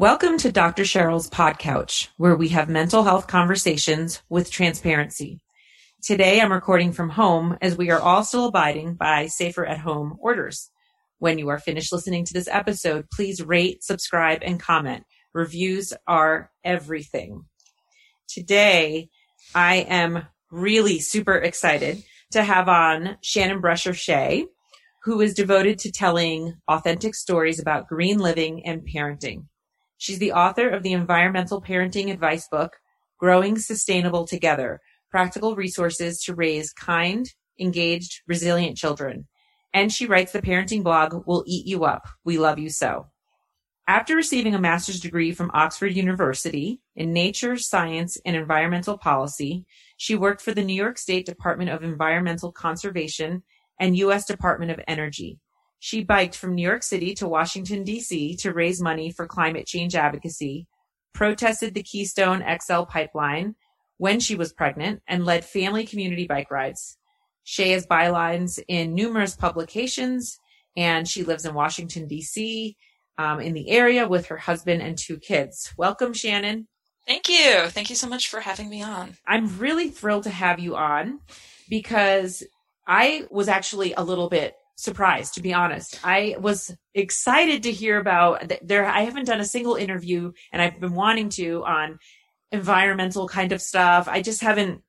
Welcome to Dr. Cheryl's Pod Couch, where we have mental health conversations with transparency. Today I'm recording from home as we are all still abiding by safer at home orders. When you are finished listening to this episode, please rate, subscribe, and comment. Reviews are everything. Today I am really super excited to have on Shannon Brescher Shea, who is devoted to telling authentic stories about green living and parenting. She's the author of the environmental parenting advice book, Growing Sustainable Together, practical resources to raise kind, engaged, resilient children. And she writes the parenting blog, We'll Eat You Up. We Love You So. After receiving a master's degree from Oxford University in nature, science, and environmental policy, she worked for the New York State Department of Environmental Conservation and U.S. Department of Energy. She biked from New York City to Washington, D.C. to raise money for climate change advocacy, protested the Keystone XL pipeline when she was pregnant, and led family community bike rides. Shea has bylines in numerous publications, and she lives in Washington, D.C., um, in the area with her husband and two kids. Welcome, Shannon. Thank you. Thank you so much for having me on. I'm really thrilled to have you on because I was actually a little bit surprised to be honest. I was excited to hear about there i haven't done a single interview and i've been wanting to on environmental kind of stuff. I just haven't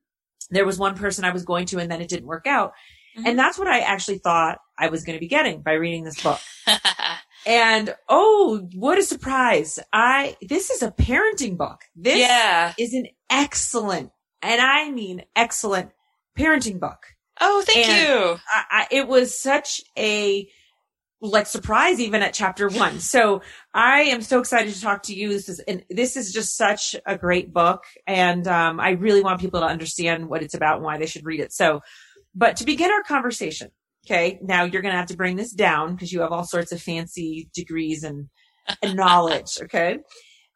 there was one person i was going to and then it didn't work out. Mm-hmm. and that's what i actually thought i was going to be getting by reading this book. And oh what a surprise. I this is a parenting book. This yeah. is an excellent and i mean excellent parenting book Oh, thank and you. I, I, it was such a like surprise even at chapter one. So I am so excited to talk to you. This is, and this is just such a great book. And, um, I really want people to understand what it's about and why they should read it. So, but to begin our conversation, okay, now you're going to have to bring this down because you have all sorts of fancy degrees and, and knowledge. Okay.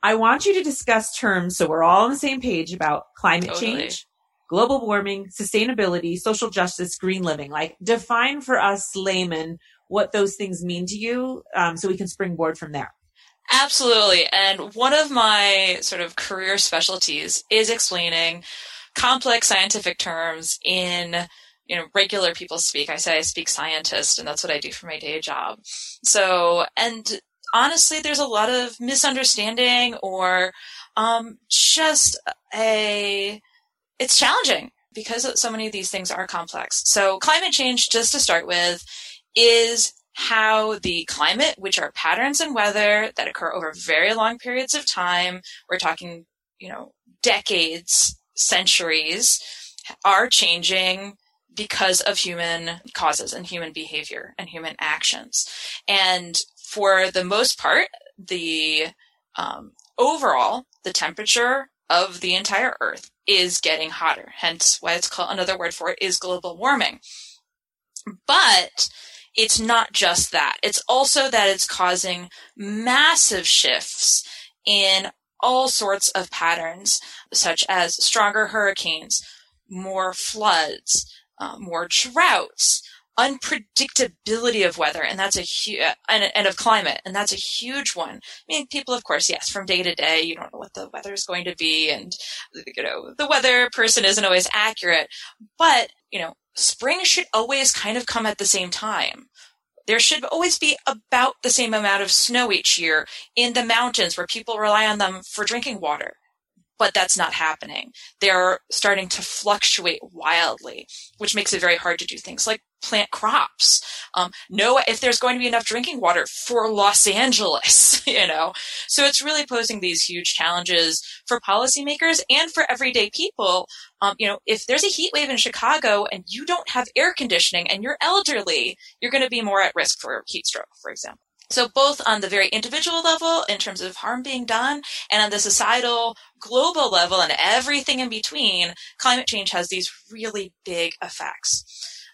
I want you to discuss terms so we're all on the same page about climate totally. change, global warming, sustainability, social justice, green living. Like define for us laymen what those things mean to you um, so we can springboard from there. Absolutely. And one of my sort of career specialties is explaining complex scientific terms in you know regular people speak i say i speak scientist and that's what i do for my day job so and honestly there's a lot of misunderstanding or um, just a it's challenging because so many of these things are complex. So climate change, just to start with, is how the climate, which are patterns in weather that occur over very long periods of time, we're talking, you know, decades, centuries, are changing because of human causes and human behavior and human actions. And for the most part, the um, overall, the temperature of the entire Earth is getting hotter. Hence why it's called another word for it is global warming. But it's not just that. It's also that it's causing massive shifts in all sorts of patterns, such as stronger hurricanes, more floods, uh, more droughts, unpredictability of weather, and that's a huge, uh, and, and of climate, and that's a huge one. I mean, people, of course, yes, from day to day, you don't know what the weather is going to be, and, you know, the weather person isn't always accurate, but, you know, spring should always kind of come at the same time. There should always be about the same amount of snow each year in the mountains where people rely on them for drinking water but that's not happening. They're starting to fluctuate wildly, which makes it very hard to do things like plant crops. Um, know if there's going to be enough drinking water for Los Angeles, you know. So it's really posing these huge challenges for policymakers and for everyday people. Um, you know, if there's a heat wave in Chicago and you don't have air conditioning and you're elderly, you're going to be more at risk for heat stroke, for example. So both on the very individual level in terms of harm being done and on the societal global level and everything in between, climate change has these really big effects.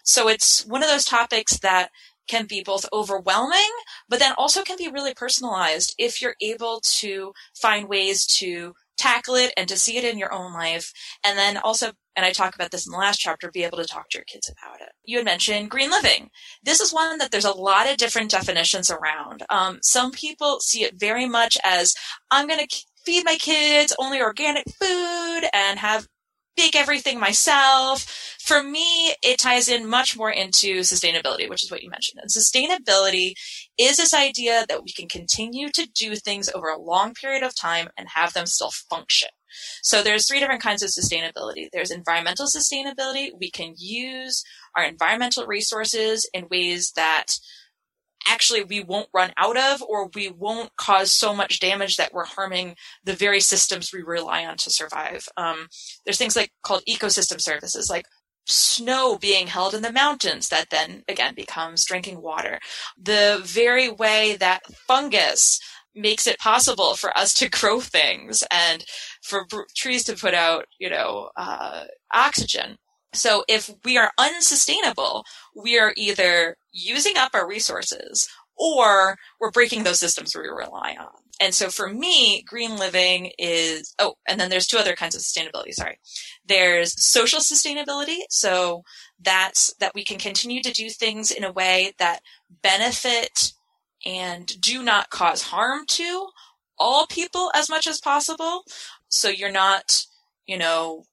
So it's one of those topics that can be both overwhelming, but then also can be really personalized if you're able to find ways to tackle it and to see it in your own life and then also and I talk about this in the last chapter, be able to talk to your kids about it. You had mentioned green living. This is one that there's a lot of different definitions around. Um, some people see it very much as I'm going to feed my kids only organic food and have bake everything myself. For me, it ties in much more into sustainability, which is what you mentioned. And sustainability is this idea that we can continue to do things over a long period of time and have them still function. So there's three different kinds of sustainability. There's environmental sustainability. We can use our environmental resources in ways that actually we won't run out of or we won't cause so much damage that we're harming the very systems we rely on to survive. Um, there's things like called ecosystem services, like snow being held in the mountains that then again becomes drinking water. The very way that fungus makes it possible for us to grow things and for trees to put out, you know, uh, oxygen. So if we are unsustainable, we are either using up our resources or we're breaking those systems we rely on. And so for me, green living is, oh, and then there's two other kinds of sustainability. Sorry. There's social sustainability. So that's that we can continue to do things in a way that benefit and do not cause harm to all people as much as possible. So you're not, you know,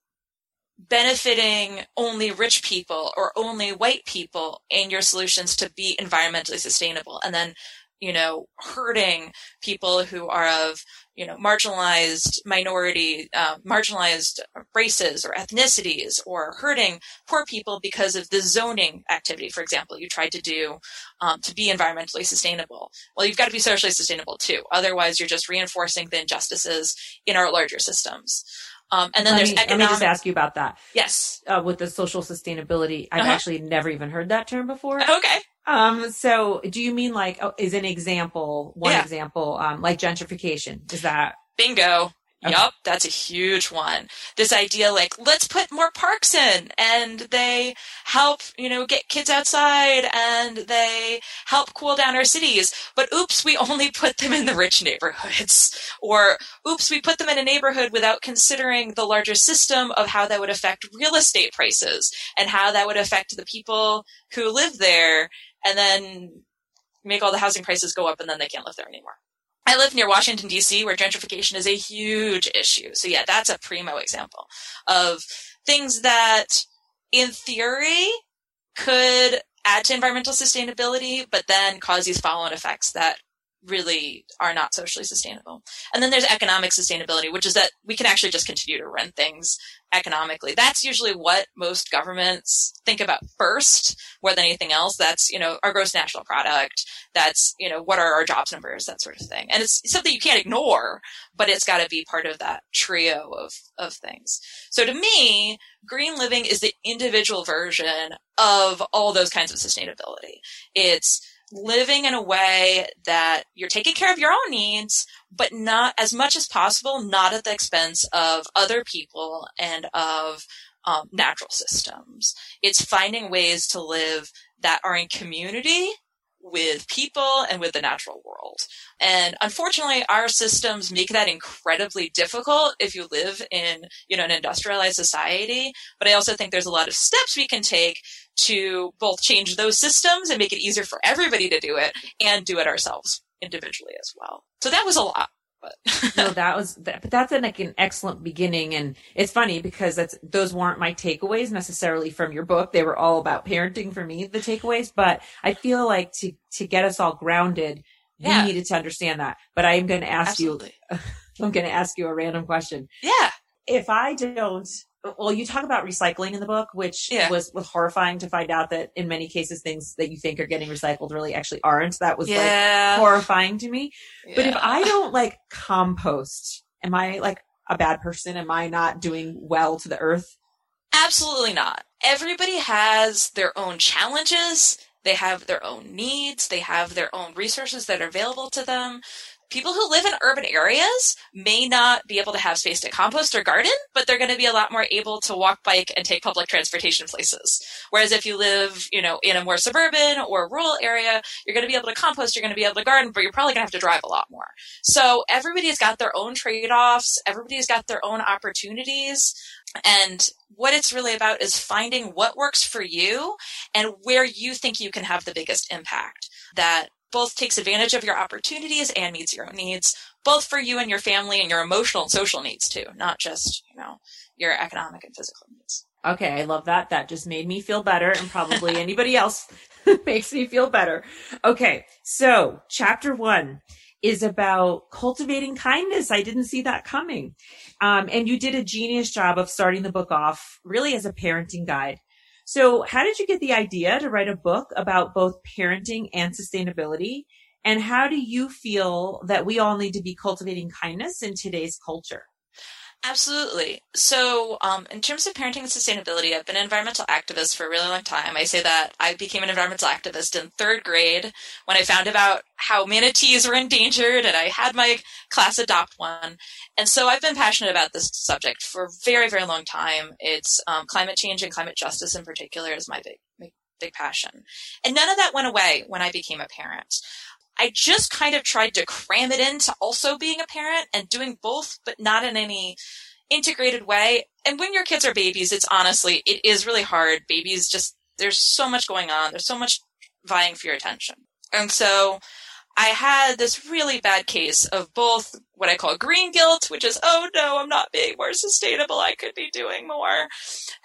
benefiting only rich people or only white people in your solutions to be environmentally sustainable and then you know hurting people who are of you know marginalized minority uh, marginalized races or ethnicities or hurting poor people because of the zoning activity for example you tried to do um, to be environmentally sustainable. Well you've got to be socially sustainable too otherwise you're just reinforcing the injustices in our larger systems um, and then let there's me, economic. Let me just ask you about that. Yes. Uh, with the social sustainability, I've Uh-huh. actually never even heard that term before. Okay. Um, so do you mean like, oh, is an example, one Yeah. example, um, like gentrification? Is that, Bingo. Yup, that's a huge one. This idea like, let's put more parks in and they help, you know, get kids outside and they help cool down our cities. But oops, we only put them in the rich neighborhoods. Or oops, we put them in a neighborhood without considering the larger system of how that would affect real estate prices and how that would affect the people who live there and then make all the housing prices go up and then they can't live there anymore. I live near Washington D.C., where gentrification is a huge issue. So yeah, that's a primo example of things that, in theory, could add to environmental sustainability, but then cause these follow-on effects that really are not socially sustainable. And then there's economic sustainability, which is that we can actually just continue to run things economically. That's usually what most governments think about first, more than anything else. That's, you know, our gross national product. That's, you know, what are our jobs numbers, that sort of thing. And it's something you can't ignore, but it's got to be part of that trio of, of things. So to me, green living is the individual version of all those kinds of sustainability. It's living in a way that you're taking care of your own needs, but not as much as possible, not at the expense of other people and of um, natural systems. It's finding ways to live that are in community with people and with the natural world. And unfortunately, our systems make that incredibly difficult if you live in, you know, an industrialized society. But I also think there's a lot of steps we can take to both change those systems and make it easier for everybody to do it and do it ourselves individually as well. So that was a lot. But no, that was, that, but that's an, like an excellent beginning. And it's funny because that's, those weren't my takeaways necessarily from your book. They were all about parenting for me, the takeaways, but I feel like to, to get us all grounded, Yeah. we needed to understand that. But I'm going to ask absolutely. you, I'm going to ask you a random question. Yeah. If I don't, well, you talk about recycling in the book, which Yeah. was, was horrifying to find out that in many cases things that you think are getting recycled really actually aren't. That was like horrifying to me. But if I don't like compost, am I like a bad person? Am I not doing well to the earth? Absolutely not. Everybody has their own challenges. They have their own needs. They have their own resources that are available to them. People who live in urban areas may not be able to have space to compost or garden, but they're going to be a lot more able to walk, bike, and take public transportation places. Whereas if you live, you know, in a more suburban or rural area, you're going to be able to compost, you're going to be able to garden, but you're probably going to have to drive a lot more. So everybody's got their own trade-offs. Everybody's got their own opportunities. And what it's really about is finding what works for you and where you think you can have the biggest impact that both takes advantage of your opportunities and meets your own needs, both for you and your family and your emotional and social needs too, not just, you know, your economic and physical needs. Okay, I love that. That just made me feel better and probably anybody else makes me feel better. Okay, so chapter one is about cultivating kindness. I didn't see that coming. Um, and you did a genius job of starting the book off really as a parenting guide. So how did you get the idea to write a book about both parenting and sustainability? And how do you feel that we all need to be cultivating kindness in today's culture? Absolutely. So, um, in terms of parenting and sustainability, I've been an environmental activist for a really long time. I say that I became an environmental activist in third grade when I found about how manatees were endangered and I had my class adopt one. And so I've been passionate about this subject for a very, very long time. It's um, climate change and climate justice in particular is my big, big, big passion. And none of that went away when I became a parent. I just kind of tried to cram it into also being a parent and doing both, but not in any integrated way. And when your kids are babies, it's honestly, it is really hard. Babies just, there's so much going on. There's so much vying for your attention. And so I had this really bad case of both what I call green guilt, which is, oh no, I'm not being more sustainable. I could be doing more.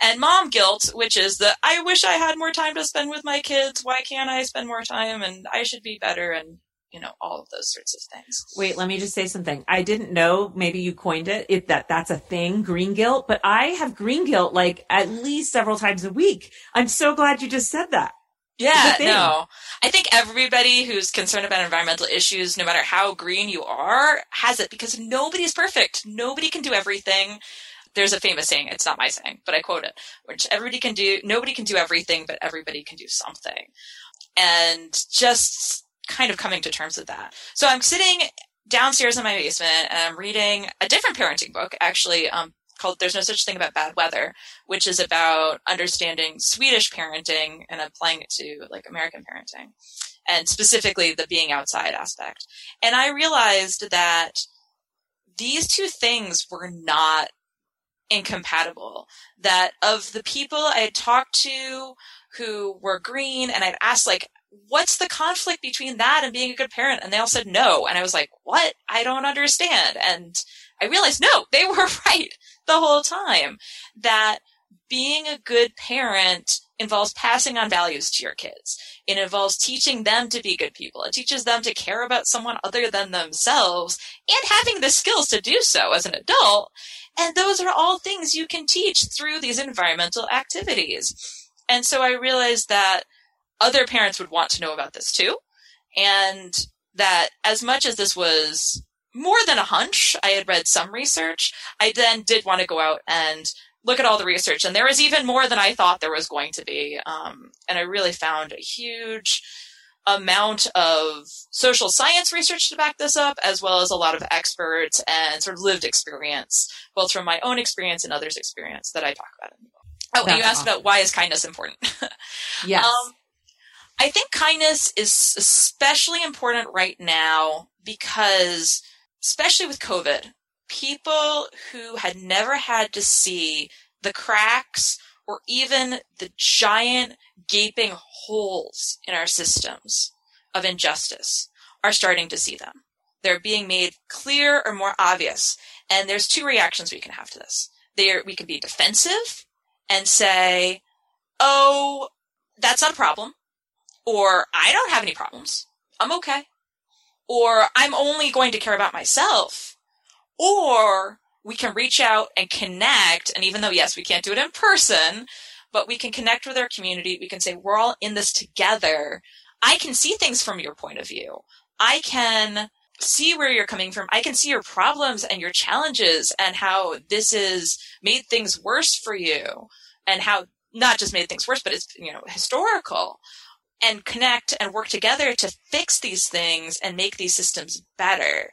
And mom guilt, which is the, I wish I had more time to spend with my kids. Why can't I spend more time? And I should be better. And you know all of those sorts of things. Wait let me just say something. I didn't know maybe you coined it if that that's a thing green guilt but i have green guilt like at least several times a week. I'm so glad you just said that. Yeah no. I think everybody who's concerned about environmental issues no matter how green you are has it because nobody's perfect. Nobody can do everything. There's a famous saying it's not my saying but i quote it which everybody can do nobody can do everything but everybody can do something. And just kind of coming to terms with that. So I'm sitting downstairs in my basement and I'm reading a different parenting book, actually, um, called There's No Such Thing About Bad Weather, which is about understanding Swedish parenting and applying it to like American parenting and specifically the being outside aspect. And I realized that these two things were not incompatible. That of the people I had talked to who were green and I'd asked like, what's the conflict between that and being a good parent? And they all said no. And I was like, what? I don't understand. And I realized no, they were right the whole time that being a good parent involves passing on values to your kids. It involves teaching them to be good people. It teaches them to care about someone other than themselves and having the skills to do so as an adult. And those are all things you can teach through these environmental activities. And so I realized that other parents would want to know about this too. And that as much as this was more than a hunch, I had read some research, I then did want to go out and look at all the research. And there was even more than I thought there was going to be. Um, and I really found a huge amount of social science research to back this up, as well as a lot of experts and sort of lived experience, both from my own experience and others' experience that I talk about in the book. Oh, That's and you asked awesome. about why is kindness important? yes. Um, I think kindness is especially important right now because, especially with COVID, people who had never had to see the cracks or even the giant gaping holes in our systems of injustice are starting to see them. They're being made clear or more obvious. And there's two reactions we can have to this. There, we can be defensive and say, oh, that's not a problem or I don't have any problems. I'm okay. Or I'm only going to care about myself. Or we can reach out and connect. And even though, yes, we can't do it in person, but we can connect with our community. We can say, we're all in this together. I can see things from your point of view. I can see where you're coming from. I can see your problems and your challenges and how this has made things worse for you and how not just made things worse, but it's, you know, historical. And connect and work together to fix these things and make these systems better.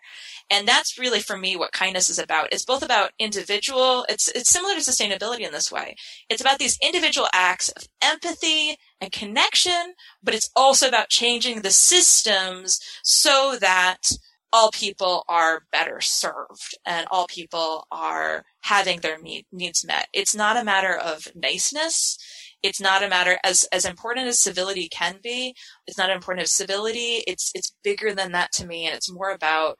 And that's really for me what kindness is about. It's both about individual, it's it's similar to sustainability in this way. It's about these individual acts of empathy and connection, but it's also about changing the systems so that all people are better served and all people are having their needs met. It's not a matter of niceness. It's not a matter as as important as civility can be. It's not important as civility. It's it's bigger than that to me, and it's more about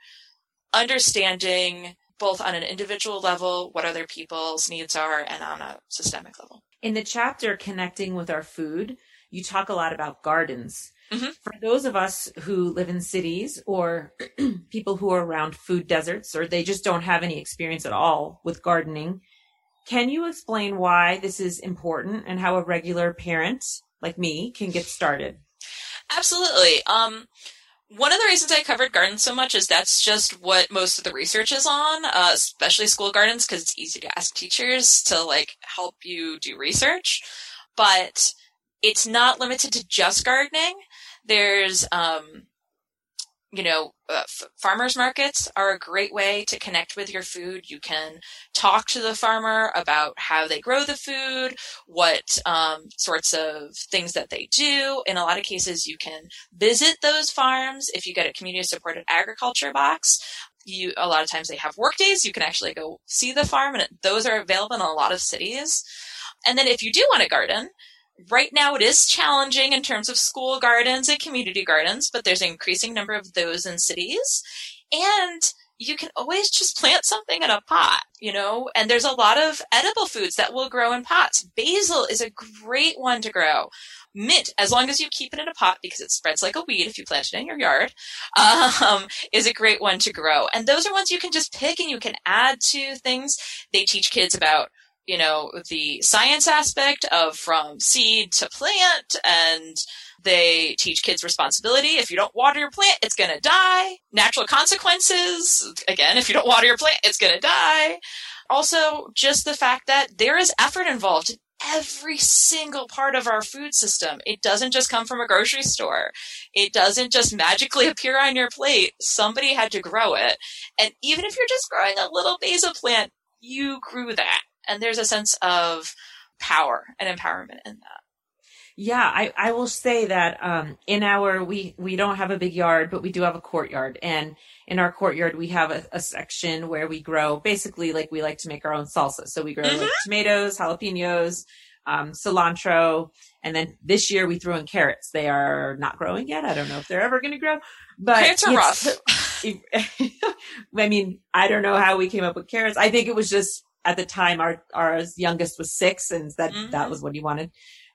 understanding both on an individual level what other people's needs are and on a systemic level. In the chapter connecting with our food, you talk a lot about gardens. Mm-hmm. For those of us who live in cities or people who are around food deserts or they just don't have any experience at all with gardening, can you explain why this is important and how a regular parent like me can get started? Absolutely. Um, one of the reasons I covered gardens so much is that's just what most of the research is on, uh, especially school gardens, because it's easy to ask teachers to like help you do research. But it's not limited to just gardening. There's, um, you know, uh, f- farmers markets are a great way to connect with your food. You can talk to the farmer about how they grow the food, what um, sorts of things that they do. In a lot of cases, you can visit those farms if you get a community supported agriculture box. You a lot of times they have work days. You can actually go see the farm, and those are available in a lot of cities. And then if you do want to garden, right now it is challenging in terms of school gardens and community gardens, but there's an increasing number of those in cities. And you can always just plant something in a pot, you know, and there's a lot of edible foods that will grow in pots. Basil is a great one to grow. Mint, as long as you keep it in a pot because it spreads like a weed if you plant it in your yard, um, is a great one to grow. And those are ones you can just pick and you can add to things. They teach kids about you know, the science aspect of from seed to plant and they teach kids responsibility. If you don't water your plant, it's going to die. Natural consequences. Again, if you don't water your plant, it's going to die. Also, just the fact that there is effort involved in every single part of our food system. It doesn't just come from a grocery store. It doesn't just magically appear on your plate. Somebody had to grow it. And even if you're just growing a little basil plant, you grew that and there's a sense of power and empowerment in that. Yeah, I, I will say that um, in our we we don't have a big yard, but we do have a courtyard, and in our courtyard we have a, a section where we grow basically like we like to make our own salsa. So we grow mm-hmm. like tomatoes, jalapenos, um, cilantro, and then this year we threw in carrots. They are not growing yet. I don't know if they're ever going to grow, but carrots are rough. I mean, I don't know how we came up with carrots. I think it was just at the time our our youngest was six and that mm-hmm. that was what he wanted.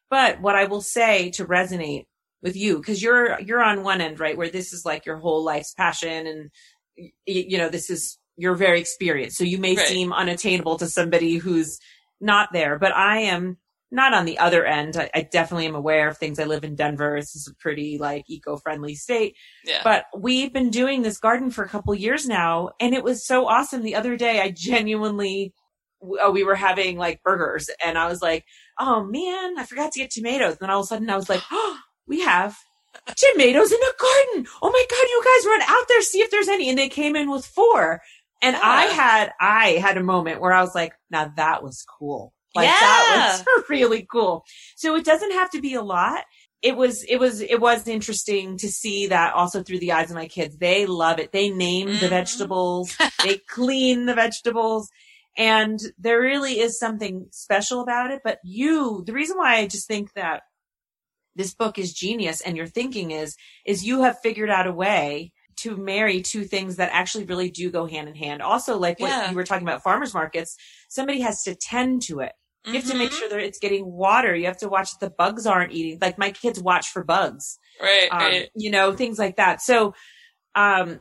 But what i will say to resonate with you because you're you're on one end right where this is like your whole life's passion and you know this is you're very experienced. So you may right. seem unattainable to somebody who's not there but i am not on the other end. I, I, definitely am aware of things. I live in denver. This is a pretty like eco-friendly state. Yeah. but we've been doing this garden for a couple years now and it was so awesome. The other day i genuinely we were having like burgers and I was like, oh man, I forgot to get tomatoes. And then all of a sudden I was like, oh, we have tomatoes in a garden. Oh my God, you guys run out there, see if there's any. And they came in with four. And yeah. I had, I had a moment where I was like, now that was cool. Like yeah. that was really cool. So it doesn't have to be a lot. It was, it was, it was interesting to see that also through the eyes of my kids. They love it. They name mm-hmm. the vegetables. they clean the vegetables and there really is something special about it. But you, the reason why I just think that this book is genius and your thinking is, is you have figured out a way to marry two things that actually really do go hand in hand. Also, like what yeah. you were talking about farmers markets, somebody has to tend to it. You have to make mm-hmm. sure that it's getting water. You have to watch that the bugs aren't eating. Like my kids watch for bugs. Right. Um, right. You know, things like that. So, um,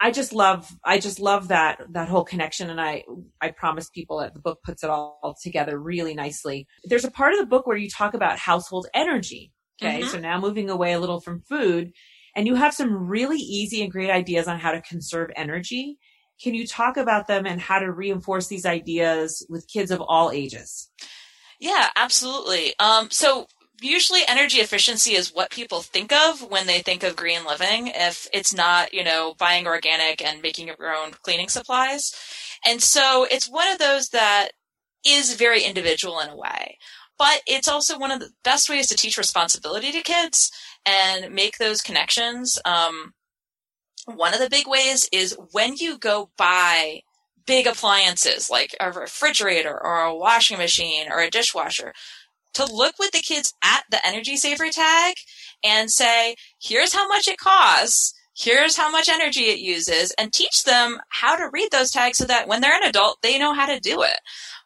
I just love, I just love that, that whole connection. And I, I promise people that the book puts it all together really nicely. There's a part of the book where you talk about household energy. Okay. Mm-hmm. So now moving away a little from food and you have some really easy and great ideas on how to conserve energy. Can you talk about them and how to reinforce these ideas with kids of all ages? Yeah, absolutely. Um, so usually energy efficiency is what people think of when they think of green living if it's not you know buying organic and making your own cleaning supplies. And so it's one of those that is very individual in a way but it's also one of the best ways to teach responsibility to kids and make those connections. Um, one of the big ways is when you go buy big appliances like a refrigerator or a washing machine or a dishwasher to look with the kids at the energy saver tag and say, here's how much it costs. Here's how much energy it uses and teach them how to read those tags so that when they're an adult, they know how to do it.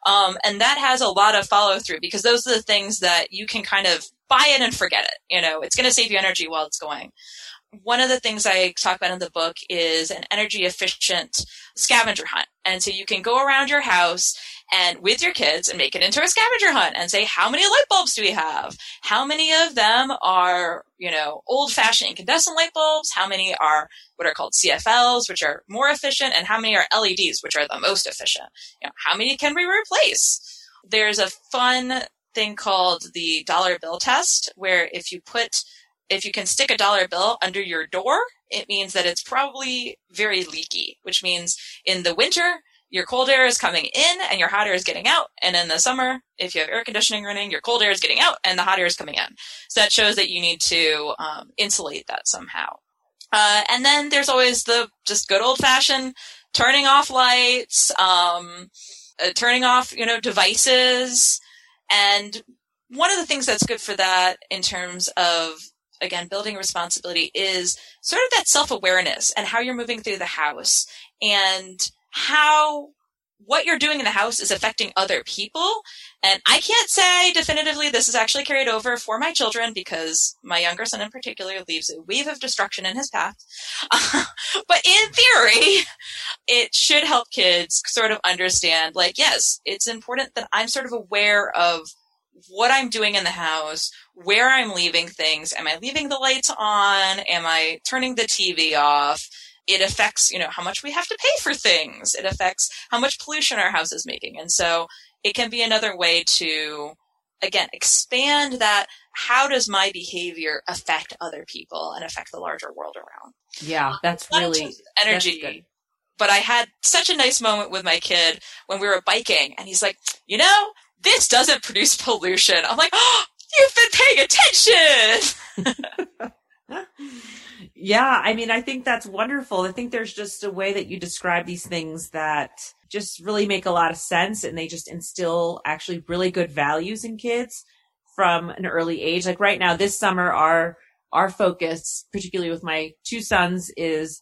Um, and that has a lot of follow through because those are the things that you can kind of buy it and forget it. You know, it's going to save you energy while it's going one of the things I talk about in the book is an energy efficient scavenger hunt. And so you can go around your house and with your kids and make it into a scavenger hunt and say, how many light bulbs do we have? How many of them are, you know, old fashioned incandescent light bulbs? How many are what are called CFLs, which are more efficient? And how many are LEDs, which are the most efficient? You know, how many can we replace? There's a fun thing called the dollar bill test where if you put if you can stick a dollar bill under your door, it means that it's probably very leaky, which means in the winter, your cold air is coming in and your hot air is getting out. And in the summer, if you have air conditioning running, your cold air is getting out and the hot air is coming in. So that shows that you need to um, insulate that somehow. Uh, and then there's always the just good old fashioned turning off lights, um, uh, turning off, you know, devices. And one of the things that's good for that in terms of again, building responsibility is sort of that self awareness and how you're moving through the house and how what you're doing in the house is affecting other people. And I can't say definitively this is actually carried over for my children because my younger son in particular leaves a weave of destruction in his path. but in theory, it should help kids sort of understand like, yes, it's important that I'm sort of aware of what I'm doing in the house, where I'm leaving things. Am I leaving the lights on? Am I turning the TV off? It affects, you know, how much we have to pay for things. It affects how much pollution our house is making. And so it can be another way to, again, expand that. How does my behavior affect other people and affect the larger world around? Yeah, that's really energy. That's but I had such a nice moment with my kid when we were biking and he's like, you know, this doesn't produce pollution. I'm like, oh, you've been paying attention. yeah, I mean, I think that's wonderful. I think there's just a way that you describe these things that just really make a lot of sense and they just instill actually really good values in kids from an early age. Like right now, this summer, our our focus, particularly with my two sons, is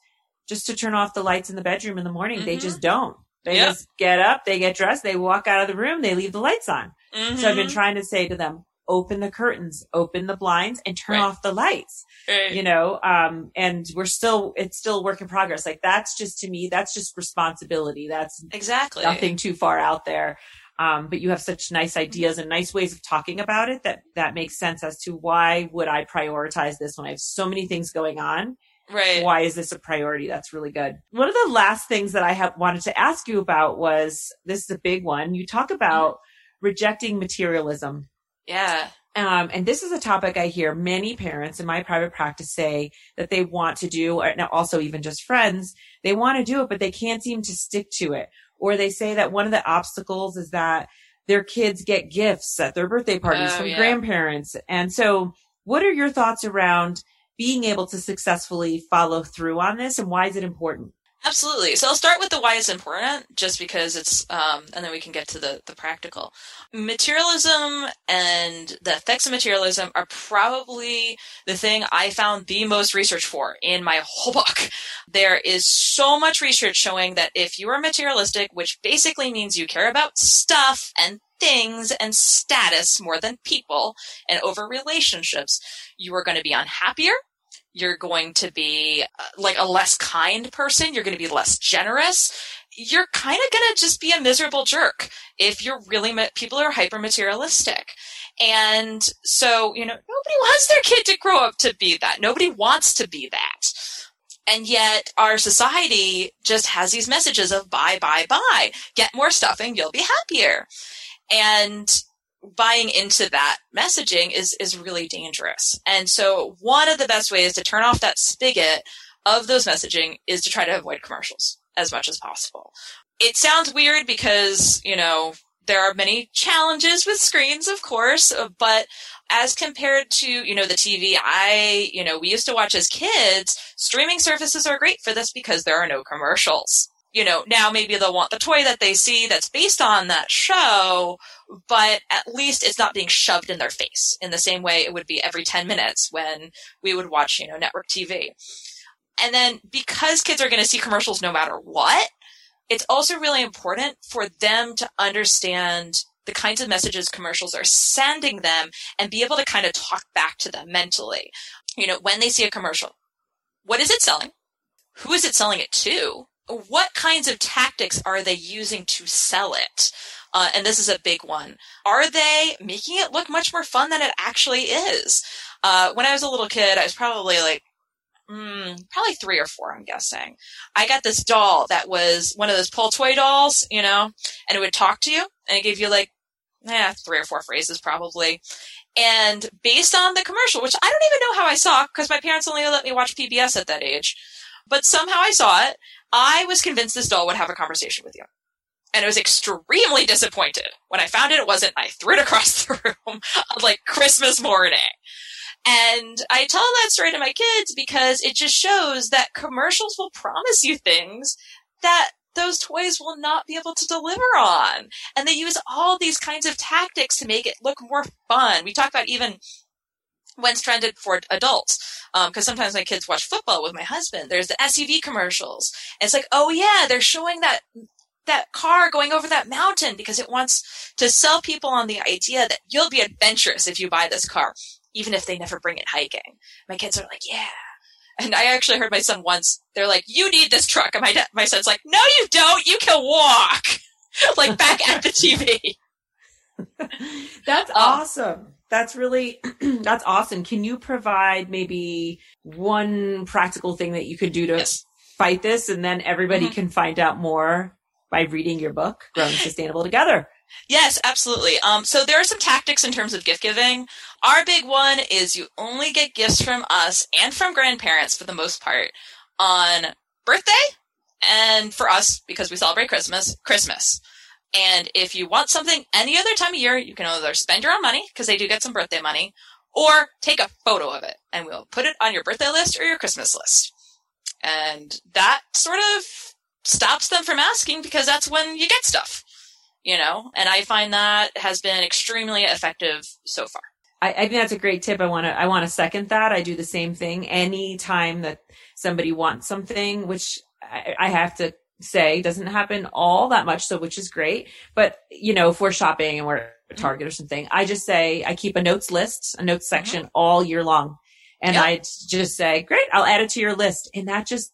just to turn off the lights in the bedroom in the morning. Mm-hmm. They just don't. They yep. just get up, they get dressed, they walk out of the room, they leave the lights on. Mm-hmm. So I've been mm-hmm. trying to say to them, open the curtains, open the blinds and turn right. off the lights. Right. You know, um, and we're still, it's still work in progress. Like that's just to me, that's just responsibility. That's exactly nothing too far out there. Um, but you have such nice ideas and nice ways of talking about it that that makes sense as to why would I prioritize this when I have so many things going on Right. Why is this a priority? That's really good. One of the last things that I have wanted to ask you about was this is a big one. You talk about mm-hmm. rejecting materialism. Yeah. Um, and this is a topic I hear many parents in my private practice say that they want to do, and also even just friends, they want to do it, but they can't seem to stick to it. Or they say that one of the obstacles is that their kids get gifts at their birthday parties oh, from yeah. grandparents. And so what are your thoughts around being able to successfully follow through on this and why is it important? Absolutely. So I'll start with the why it's important, just because it's, um, and then we can get to the, the practical. Materialism and the effects of materialism are probably the thing I found the most research for in my whole book. There is so much research showing that if you are materialistic, which basically means you care about stuff and things and status more than people and over relationships, you are going to be unhappier you're going to be uh, like a less kind person. You're going to be less generous. You're kind of going to just be a miserable jerk if you're really, people are hyper materialistic. And so, you know, nobody wants their kid to grow up to be that. Nobody wants to be that. And yet our society just has these messages of buy, buy, buy. Get more stuff and you'll be happier. And buying into that messaging is is really dangerous. And so one of the best ways to turn off that spigot of those messaging is to try to avoid commercials as much as possible. It sounds weird because, you know, there are many challenges with screens, of course, but as compared to, you know, the TV I, you know, we used to watch as kids, streaming services are great for this because there are no commercials. You know, now maybe they'll want the toy that they see that's based on that show, but at least it's not being shoved in their face in the same way it would be every 10 minutes when we would watch, you know, network TV. And then because kids are going to see commercials no matter what, it's also really important for them to understand the kinds of messages commercials are sending them and be able to kind of talk back to them mentally. You know, when they see a commercial, what is it selling? Who is it selling it to? What kinds of tactics are they using to sell it? Uh, and this is a big one. Are they making it look much more fun than it actually is? Uh, when I was a little kid, I was probably like mm, probably three or four, I'm guessing. I got this doll that was one of those pull toy dolls, you know, and it would talk to you and it gave you like, yeah, three or four phrases probably. And based on the commercial, which I don't even know how I saw because my parents only let me watch PBS at that age, but somehow I saw it. I was convinced this doll would have a conversation with you. And I was extremely disappointed when I found it. It wasn't. I threw it across the room on like Christmas morning. And I tell that story to my kids because it just shows that commercials will promise you things that those toys will not be able to deliver on. And they use all these kinds of tactics to make it look more fun. We talk about even when trended for adults. Because um, sometimes my kids watch football with my husband. There's the SUV commercials. And it's like, oh yeah, they're showing that that car going over that mountain because it wants to sell people on the idea that you'll be adventurous if you buy this car even if they never bring it hiking. My kids are like, yeah. And I actually heard my son once, they're like, you need this truck. And my, da- my son's like, no, you don't. You can walk. like back at the TV. that's um, awesome. That's really, that's awesome. Can you provide maybe one practical thing that you could do to yes. fight this? And then everybody mm-hmm. can find out more by reading your book, Growing Sustainable Together. Yes, absolutely. Um, so there are some tactics in terms of gift giving. Our big one is you only get gifts from us and from grandparents for the most part on birthday and for us because we celebrate Christmas, Christmas. And if you want something any other time of year, you can either spend your own money because they do get some birthday money or take a photo of it and we'll put it on your birthday list or your Christmas list. And that sort of stops them from asking because that's when you get stuff you know, and I find that has been extremely effective so far. I, I think that's a great tip. I want to, I want to second that. I do the same thing anytime that somebody wants something, which I, I have to say doesn't happen all that much. So, which is great. But, you know, if we're shopping and we're at Target or something, I just say, I keep a notes list, a notes mm-hmm. section mm-hmm. all year long. And yep. I just say, great, I'll add it to your list. And that just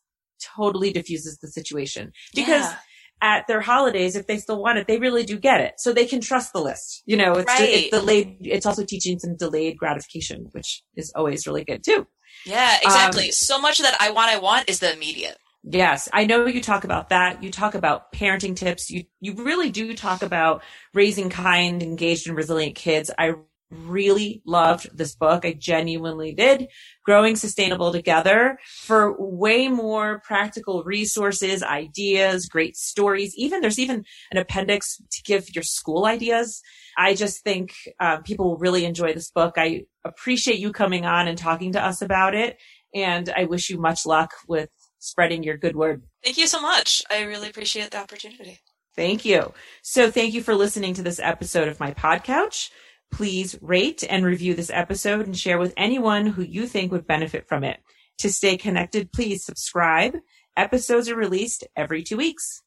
totally diffuses the situation because yeah at their holidays, if they still want it, they really do get it. So they can trust the list. You know, it's, right. just, it's delayed. It's also teaching some delayed gratification, which is always really good too. Yeah, exactly. Um, so much of that I want, I want is the immediate. Yes, I know you talk about that. You talk about parenting tips. You you really do talk about raising kind, engaged, and resilient kids. I really loved this book. I genuinely did. Growing Sustainable Together for way more practical resources, ideas, great stories. Even there's even an appendix to give your school ideas. I just think uh, people will really enjoy this book. I appreciate you coming on and talking to us about it. And I wish you much luck with spreading your good word. Thank you so much. I really appreciate the opportunity. Thank you. So thank you for listening to this episode of my Podcouch. Please rate and review this episode and share with anyone who you think would benefit from it. To stay connected, please subscribe. Episodes are released every two weeks.